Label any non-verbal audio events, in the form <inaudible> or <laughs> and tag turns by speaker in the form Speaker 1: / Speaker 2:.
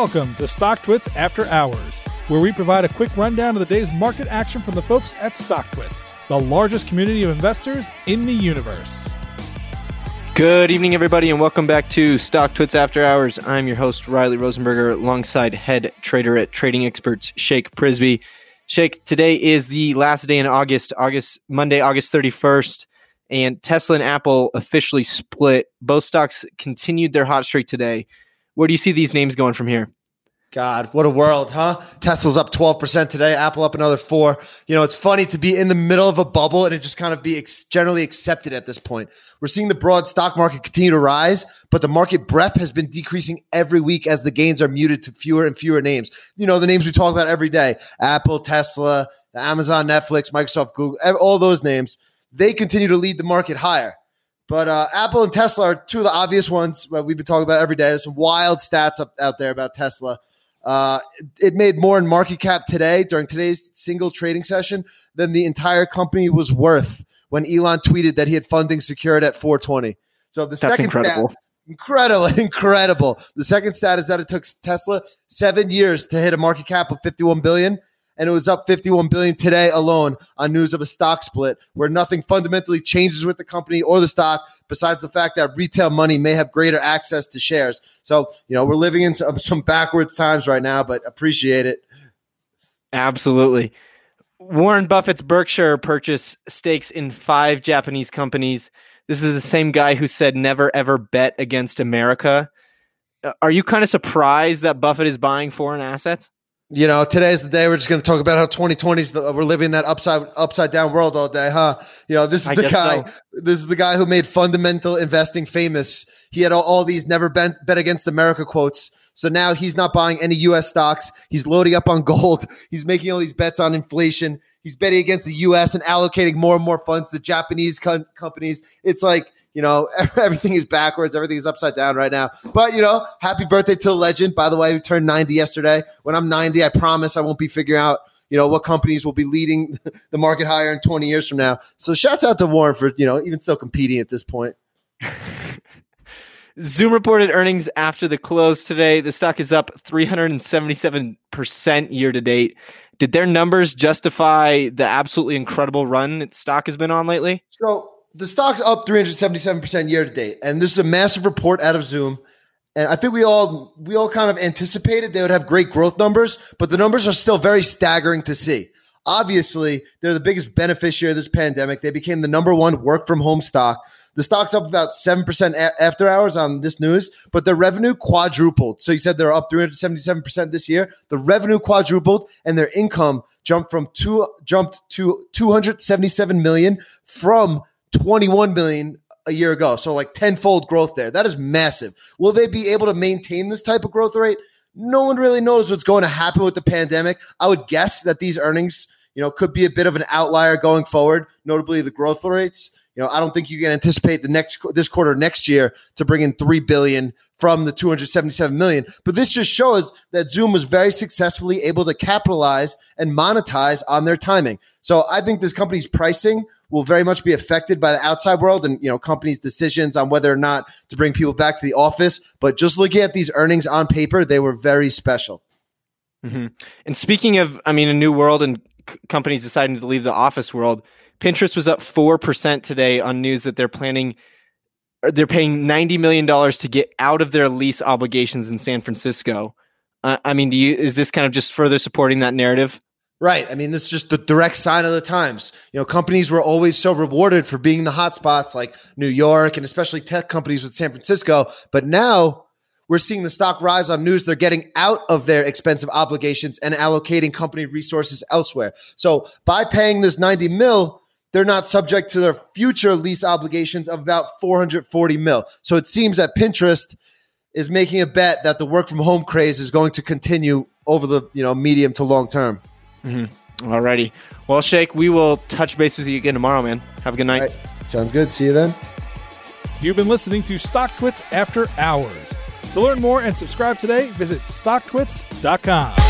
Speaker 1: Welcome to StockTwits After Hours, where we provide a quick rundown of the day's market action from the folks at StockTwits, the largest community of investors in the universe.
Speaker 2: Good evening, everybody, and welcome back to StockTwits After Hours. I'm your host, Riley Rosenberger, alongside head trader at Trading Experts, Shake Prisby. Shake, today is the last day in August, August Monday, August 31st, and Tesla and Apple officially split. Both stocks continued their hot streak today. Where do you see these names going from here?
Speaker 3: God, what a world, huh? Tesla's up 12% today, Apple up another 4. You know, it's funny to be in the middle of a bubble and it just kind of be ex- generally accepted at this point. We're seeing the broad stock market continue to rise, but the market breadth has been decreasing every week as the gains are muted to fewer and fewer names. You know, the names we talk about every day, Apple, Tesla, Amazon, Netflix, Microsoft, Google, all those names, they continue to lead the market higher. But uh, Apple and Tesla are two of the obvious ones that we've been talking about every day. There's some wild stats up out there about Tesla. Uh, it made more in market cap today during today's single trading session than the entire company was worth when Elon tweeted that he had funding secured at 420. So the
Speaker 2: That's
Speaker 3: second
Speaker 2: incredible.
Speaker 3: stat, incredible, <laughs> incredible. The second stat is that it took Tesla seven years to hit a market cap of 51 billion and it was up 51 billion today alone on news of a stock split where nothing fundamentally changes with the company or the stock besides the fact that retail money may have greater access to shares so you know we're living in some, some backwards times right now but appreciate it
Speaker 2: Absolutely. Warren Buffett's Berkshire purchase stakes in five Japanese companies. This is the same guy who said never ever bet against America. Uh, Are you kind of surprised that Buffett is buying foreign assets?
Speaker 3: You know today's the day we're just going to talk about how 2020 is we're living that upside upside down world all day huh? You know this is
Speaker 2: I
Speaker 3: the guy
Speaker 2: so.
Speaker 3: this is the guy who made fundamental investing famous. He had all, all these never bet, bet against america quotes. So now he's not buying any us stocks. He's loading up on <laughs> gold. He's making all these bets on inflation. He's betting against the us and allocating more and more funds to japanese com- companies. It's like you know, <laughs> everything is backwards. Everything is upside down right now. But, you know, happy birthday to a legend. By the way, who turned 90 yesterday. When I'm 90, I promise I won't be figuring out, you know, what companies will be leading <laughs> the market higher in 20 years from now. So shouts out to Warren for, you know, even still competing at this point. <laughs>
Speaker 2: Zoom reported earnings after the close today. The stock is up 377% year to date. Did their numbers justify the absolutely incredible run its stock has been on lately?
Speaker 3: So the stock's up 377% year to date. And this is a massive report out of Zoom. And I think we all we all kind of anticipated they would have great growth numbers, but the numbers are still very staggering to see. Obviously, they're the biggest beneficiary of this pandemic. They became the number one work from home stock. The stock's up about 7% a- after hours on this news, but their revenue quadrupled. So you said they're up 377% this year. The revenue quadrupled and their income jumped from two jumped to 277 million from 21 million a year ago. So like tenfold growth there. That is massive. Will they be able to maintain this type of growth rate? No one really knows what's going to happen with the pandemic. I would guess that these earnings, you know, could be a bit of an outlier going forward, notably the growth rates. You know, I don't think you can anticipate the next this quarter next year to bring in 3 billion from the 277 million. But this just shows that Zoom was very successfully able to capitalize and monetize on their timing. So I think this company's pricing will very much be affected by the outside world and you know companies' decisions on whether or not to bring people back to the office. But just looking at these earnings on paper, they were very special.
Speaker 2: hmm And speaking of, I mean, a new world and companies deciding to leave the office world, Pinterest was up 4% today on news that they're planning, they're paying $90 million to get out of their lease obligations in San Francisco. Uh, I mean, do you, is this kind of just further supporting that narrative?
Speaker 3: Right. I mean, this is just the direct sign of the times. You know, companies were always so rewarded for being the hotspots like New York and especially tech companies with San Francisco. But now we're seeing the stock rise on news. They're getting out of their expensive obligations and allocating company resources elsewhere. So by paying this 90 mil, they're not subject to their future lease obligations of about 440 mil. So it seems that Pinterest is making a bet that the work from home craze is going to continue over the, you know, medium to long term. Mm-hmm.
Speaker 2: Alrighty. Well, Shake, we will touch base with you again tomorrow, man. Have a good night.
Speaker 3: All right. Sounds good. See you then.
Speaker 1: You've been listening to StockTwits After Hours. To learn more and subscribe today, visit StockTwits.com.